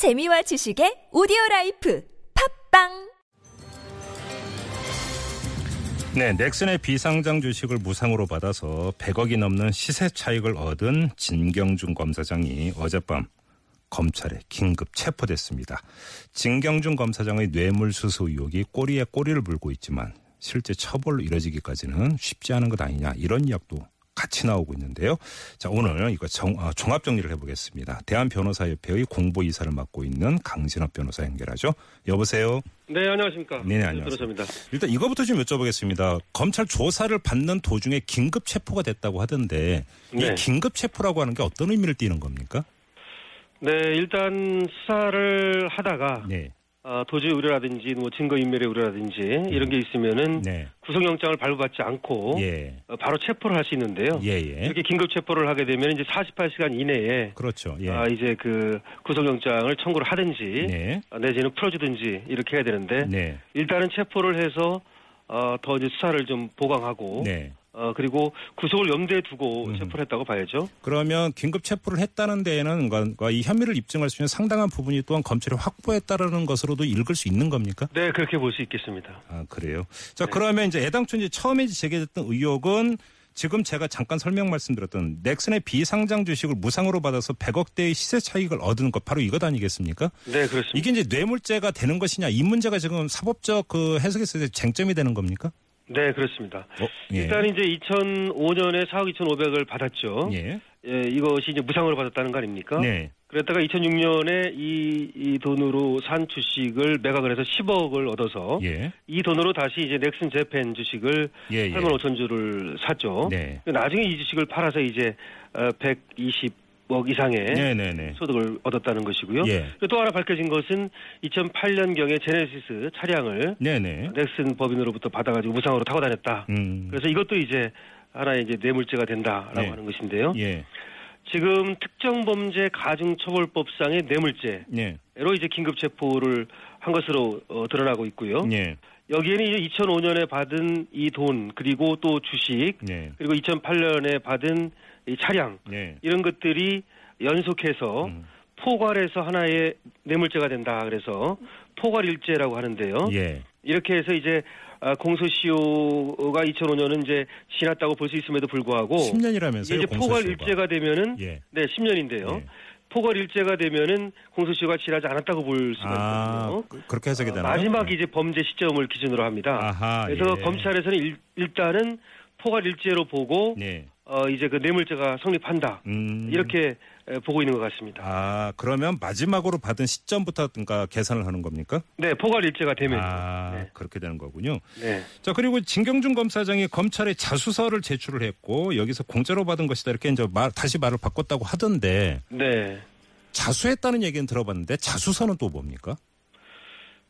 재미와 지식의 오디오 라이프 팟빵 네, 넥슨의 비상장 주식을 무상으로 받아서 100억이 넘는 시세 차익을 얻은 진경준 검사장이 어젯밤 검찰에 긴급 체포됐습니다. 진경준 검사장의 뇌물수수 의혹이 꼬리에 꼬리를 물고 있지만 실제 처벌로 이뤄지기까지는 쉽지 않은 것 아니냐 이런 이야기도 같이 나오고 있는데요. 자 오늘 이거 정, 어, 종합 정리를 해보겠습니다. 대한변호사협회의 공보이사를 맡고 있는 강진업 변호사 연결하죠. 여보세요. 네, 안녕하십니까. 네, 안녕하세요. 들어섭니다. 일단 이거부터 좀 여쭤보겠습니다. 검찰 조사를 받는 도중에 긴급 체포가 됐다고 하던데 이 네. 긴급 체포라고 하는 게 어떤 의미를 띠는 겁니까? 네, 일단 수사를 하다가 네, 어, 도저히 우려라든지 뭐 증거인멸의 우려라든지 이런 게 있으면은 네, 구속영장을 발부받지 않고 예, 어, 바로 체포를 할 수 있는데요. 예, 예. 이렇게 긴급 체포를 하게 되면 이제 48시간 이내에 그렇죠. 예, 아, 이제 그 구속영장을 청구를 하든지 네, 어, 내지는 풀어주든지 이렇게 해야 되는데 네, 일단은 체포를 해서 어, 더 이제 수사를 좀 보강하고 네. 어, 그리고 구속을 염두에 두고 음. 체포를 했다고 봐야죠. 그러면 긴급 체포를 했다는 데에는 그러니까 이 혐의를 입증할 수 있는 상당한 부분이 또한 검찰이 확보했다라는 것으로도 읽을 수 있는 겁니까? 네, 그렇게 볼 수 있겠습니다. 아 그래요. 자 네. 그러면 이제 애당초 이제 처음에 제기됐던 의혹은 지금 제가 잠깐 설명 말씀드렸던 넥슨의 비상장 주식을 무상으로 받아서 100억대의 시세 차익을 얻은 것 바로 이것 아니겠습니까? 네, 그렇습니다. 이게 이제 뇌물죄가 되는 것이냐 이 문제가 지금 사법적 그 해석에서 쟁점이 되는 겁니까? 네, 그렇습니다. 어, 예. 일단 이제 2005년에 4억 2,500을 받았죠. 예. 예, 이것이 이제 무상으로 받았다는 거 아닙니까? 네. 그랬다가 2006년에 이, 이 돈으로 산 주식을 매각을 해서 10억을 얻어서 예. 이 돈으로 다시 이제 넥슨 재팬 주식을 예. 예. 8만 5천 주를 샀죠. 네. 나중에 이 주식을 팔아서 이제 120 억 이상의 네, 네, 네. 소득을 얻었다는 것이고요. 예. 또 하나 밝혀진 것은 2008년경에 제네시스 차량을 네, 네. 넥슨 법인으로부터 받아가지고 무상으로 타고 다녔다. 음. 그래서 이것도 이제 하나의 이제 뇌물죄가 된다라고 네. 하는 것인데요. 예. 지금 특정범죄 가중처벌법상의 뇌물죄로 예. 이제 긴급 체포를 한 것으로 어, 드러나고 있고요. 예. 여기에는 이제 2005년에 받은 이 돈 그리고 또 주식 예. 그리고 2008년에 받은 이 차량 예. 이런 것들이 연속해서 음. 포괄해서 하나의 뇌물죄가 된다. 그래서 포괄일죄라고 하는데요. 예. 이렇게 해서 이제 아, 공소시효가 2005년은 이제 지났다고 볼 수 있음에도 불구하고 10년이라면서요. 이제 포괄일죄가 되면은 예. 네 10년인데요. 예. 포괄일죄가 되면은 공소시효가 지나지 않았다고 볼 수가 아, 있거든요. 그- 그렇게 해석이 어, 되나요? 마지막 이제 범죄 시점을 기준으로 합니다. 아하. 그래서 예. 검찰에서는 일, 일단은 포괄일죄로 보고 네. 어, 이제 그 뇌물죄가 성립한다. 음. 이렇게 에, 보고 있는 것 같습니다. 아, 그러면 마지막으로 받은 시점부터 그러니까 계산을 하는 겁니까? 네, 포괄일죄가 되면. 아, 네. 그렇게 되는 거군요. 네. 자, 그리고 진경준 검사장이 검찰에 자수서를 제출을 했고 여기서 공짜로 받은 것이다 이렇게 이제 말, 다시 말을 바꿨다고 하던데 네. 자수했다는 얘기는 들어봤는데 자수서는 또 뭡니까?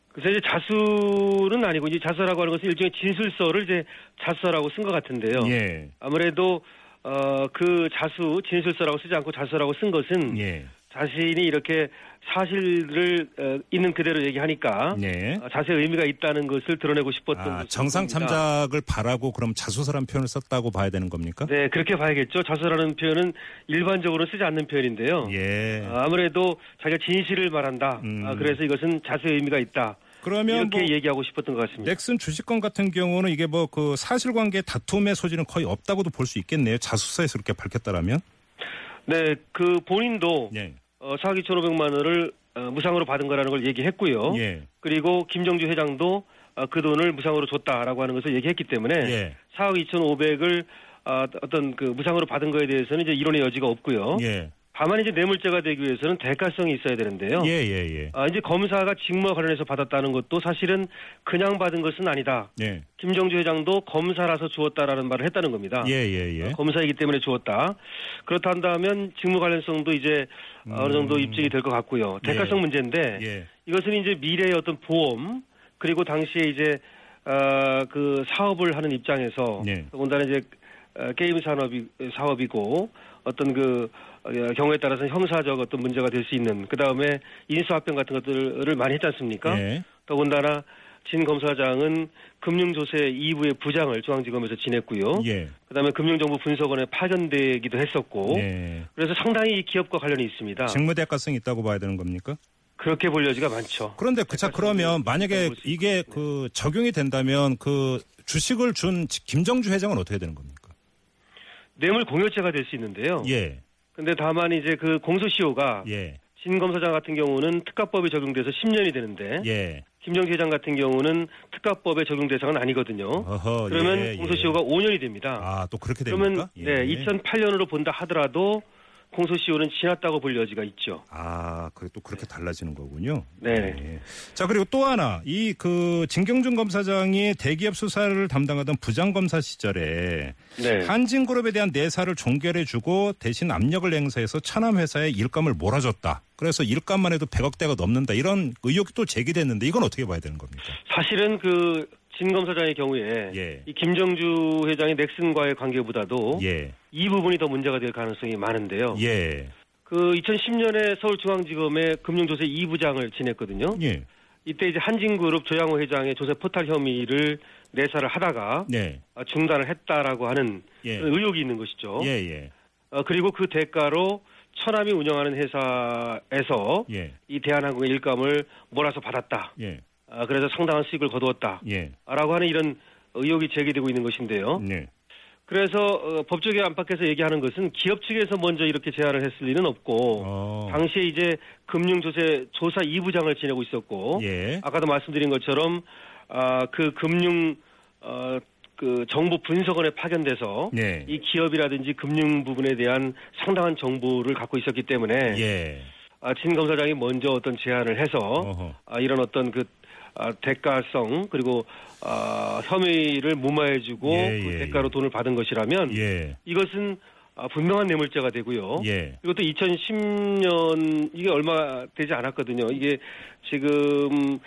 그래서 이제 자수는 아니고 이제 자수라고 하는 것은 일종의 진술서를 이제 자수라고 쓴 것 같은데요. 예. 아무래도 어, 그 자수 진술서라고 쓰지 않고 자수라고 쓴 것은 예. 자신이 이렇게 사실을 어, 있는 그대로 얘기하니까 네. 어, 자세히 의미가 있다는 것을 드러내고 싶었던 아, 정상 겁니다. 참작을 바라고 그럼 자수서란 표현을 썼다고 봐야 되는 겁니까? 네, 그렇게 봐야겠죠. 자수라는 표현은 일반적으로 쓰지 않는 표현인데요. 예. 아, 아무래도 자기가 진실을 말한다. 음. 아, 그래서 이것은 자세히 의미가 있다. 그러면 이렇게 뭐 얘기하고 싶었던 것 같습니다. 넥슨 주식권 같은 경우는 이게 뭐 그 사실관계 다툼의 소지는 거의 없다고도 볼 수 있겠네요. 자수서에서 그렇게 밝혔다라면. 네, 그 본인도 예. 어, 4억 2,500만 원을 어, 무상으로 받은 거라는 걸 얘기했고요. 예. 그리고 김정주 회장도 어, 그 돈을 무상으로 줬다라고 하는 것을 얘기했기 때문에 예. 4억 2,500을 어, 어떤 그 무상으로 받은 거에 대해서는 이제 이론의 여지가 없고요. 예. 다만 이제 뇌물죄가 되기 위해서는 대가성이 있어야 되는데요. 예, 예, 예. 아, 이제 검사가 직무와 관련해서 받았다는 것도 사실은 그냥 받은 것은 아니다. 예. 김정주 회장도 검사라서 주었다라는 말을 했다는 겁니다. 예, 예, 예. 검사이기 때문에 주었다. 그렇다 한다면 직무 관련성도 이제 어느 정도 입증이 될 것 같고요. 대가성 예. 문제인데 예. 이것은 이제 미래의 어떤 보험 그리고 당시에 이제 어, 그 사업을 하는 입장에서 예. 더군다나 이제 어, 게임 산업이 사업이고 어떤 그 어, 경우에 따라서 형사적 어떤 문제가 될 수 있는 그 다음에 인수합병 같은 것들을 많이 했지 않습니까? 예. 더군다나 진 검사장은 금융조세 2부의 부장을 중앙지검에서 지냈고요. 예. 그다음에 금융정보 분석원에 파견되기도 했었고 예. 그래서 상당히 이 기업과 관련이 있습니다. 직무 대가성이 있다고 봐야 되는 겁니까? 그렇게 볼 여지가 많죠. 그런데 그자 그러면 만약에 이게 그 적용이 된다면 그 주식을 준 김정주 회장은 어떻게 되는 겁니까? 뇌물 공여죄가 될 수 있는데요. 예, 근데 다만 이제 그 공소시효가 예, 진 검사장 같은 경우는 특가법이 적용돼서 10년이 되는데 예. 김정주 회장 같은 경우는 특가법에 적용 대상은 아니거든요. 어허, 그러면 예, 예. 공소시효가 5년이 됩니다. 아, 또 그렇게 그러면 됩니까? 예. 네, 2008년으로 본다 하더라도 공소시효는 지났다고 볼 여지가 있죠. 아, 그게 또 그렇게 달라지는 거군요. 네. 예. 자, 그리고 또 하나, 이 그 진경준 검사장이 대기업 수사를 담당하던 부장 검사 시절에 네. 한진그룹에 대한 내사를 종결해주고 대신 압력을 행사해서 천암 회사에 일감을 몰아줬다. 그래서 일감만 해도 100억 대가 넘는다. 이런 의혹이 또 제기됐는데 이건 어떻게 봐야 되는 겁니까? 사실은 그 진 검사장의 경우에 예. 이 김정주 회장의 넥슨과의 관계보다도 예. 이 부분이 더 문제가 될 가능성이 많은데요. 예. 그 2010년에 서울중앙지검의 금융조세 2부장을 지냈거든요. 예. 이때 이제 한진그룹 조양호 회장의 조세 포탈 혐의를 내사를 하다가 네. 아, 중단을 했다라고 하는 예. 의혹이 있는 것이죠. 예, 예. 어, 그리고 그 대가로 천암이 운영하는 회사에서 예. 이 대한항공의 일감을 몰아서 받았다. 예. 아, 그래서 상당한 수익을 거두었다. 예. 라고 하는 이런 의혹이 제기되고 있는 것인데요. 네. 그래서 어, 법조계 안팎에서 얘기하는 것은 기업 측에서 먼저 이렇게 제안을 했을 리는 없고 어. 당시에 이제 금융조세 조사 2부장을 지내고 있었고 예. 아까도 말씀드린 것처럼 아, 그 금융 어, 그 정보 분석원에 파견돼서 네. 이 기업이라든지 금융 부분에 대한 상당한 정보를 갖고 있었기 때문에 예. 아, 진 검사장이 먼저 어떤 제안을 해서 어허. 아, 이런 어떤 그 아, 대가성 그리고 아, 혐의를 무마해주고 예, 그 예, 대가로 예. 돈을 받은 것이라면 예. 이것은 아, 분명한 뇌물죄가 되고요. 또 2010년 이게 얼마 되지 않았거든요. 이게 지금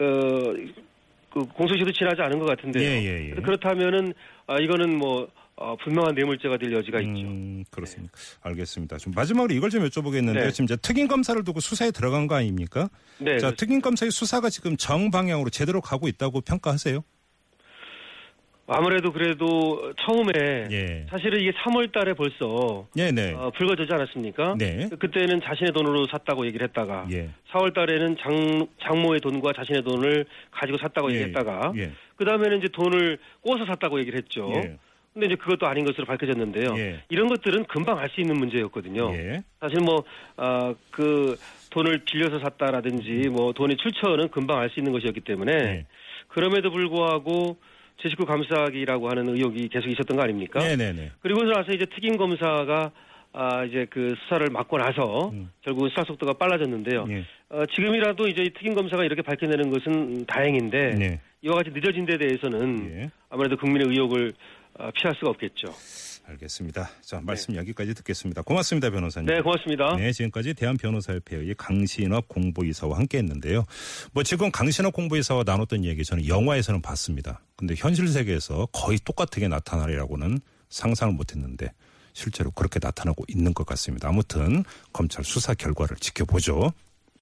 어 그 공소시효도 지나지 않은 것 같은데요. 그렇다면은 아, 이거는 뭐 어, 분명한 뇌물죄가 될 여지가 있죠. 음, 그렇습니다. 알겠습니다. 좀 마지막으로 이걸 좀 여쭤보겠는데요. 네. 지금 이제 특임 검사를 두고 수사에 들어간 거 아닙니까? 네. 자, 특임 검사의 수사가 지금 정 방향으로 제대로 가고 있다고 평가하세요? 아무래도 그래도 처음에 예. 사실은 이게 3월 달에 벌써 네, 네. 어, 불거지지 않았습니까? 네. 그때는 자신의 돈으로 샀다고 얘기를 했다가 예. 4월 달에는 장, 장모의 돈과 자신의 돈을 가지고 샀다고 예. 얘기했다가 예. 그 다음에는 이제 돈을 꼬서 샀다고 얘기를 했죠. 예. 근데 이제 그것도 아닌 것으로 밝혀졌는데요. 예. 이런 것들은 금방 알 수 있는 문제였거든요. 예. 사실 뭐, 어, 그 돈을 빌려서 샀다라든지 뭐 돈의 출처는 금방 알 수 있는 것이었기 때문에 예. 그럼에도 불구하고 제 식구 감싸기라고 하는 의혹이 계속 있었던 거 아닙니까? 네, 네, 네. 그리고 나서 이제 특임 검사가 아 이제 그 수사를 맡고 나서 음. 결국 수사 속도가 빨라졌는데요. 예. 어, 지금이라도 이제 이 특임 검사가 이렇게 밝혀내는 것은 다행인데 네. 이와 같이 늦어진 데 대해서는 예. 아무래도 국민의 의혹을 어, 피할 수가 없겠죠. 알겠습니다. 자, 말씀 여기까지 듣겠습니다. 고맙습니다, 변호사님. 네, 고맙습니다. 네, 지금까지 대한변호사협회의 강신업 공보이사와 함께 했는데요. 뭐 지금 강신업 공보이사와 나눴던 얘기 저는 영화에서는 봤습니다. 근데 현실 세계에서 거의 똑같게 나타나리라고는 상상을 못 했는데 실제로 그렇게 나타나고 있는 것 같습니다. 아무튼 검찰 수사 결과를 지켜보죠.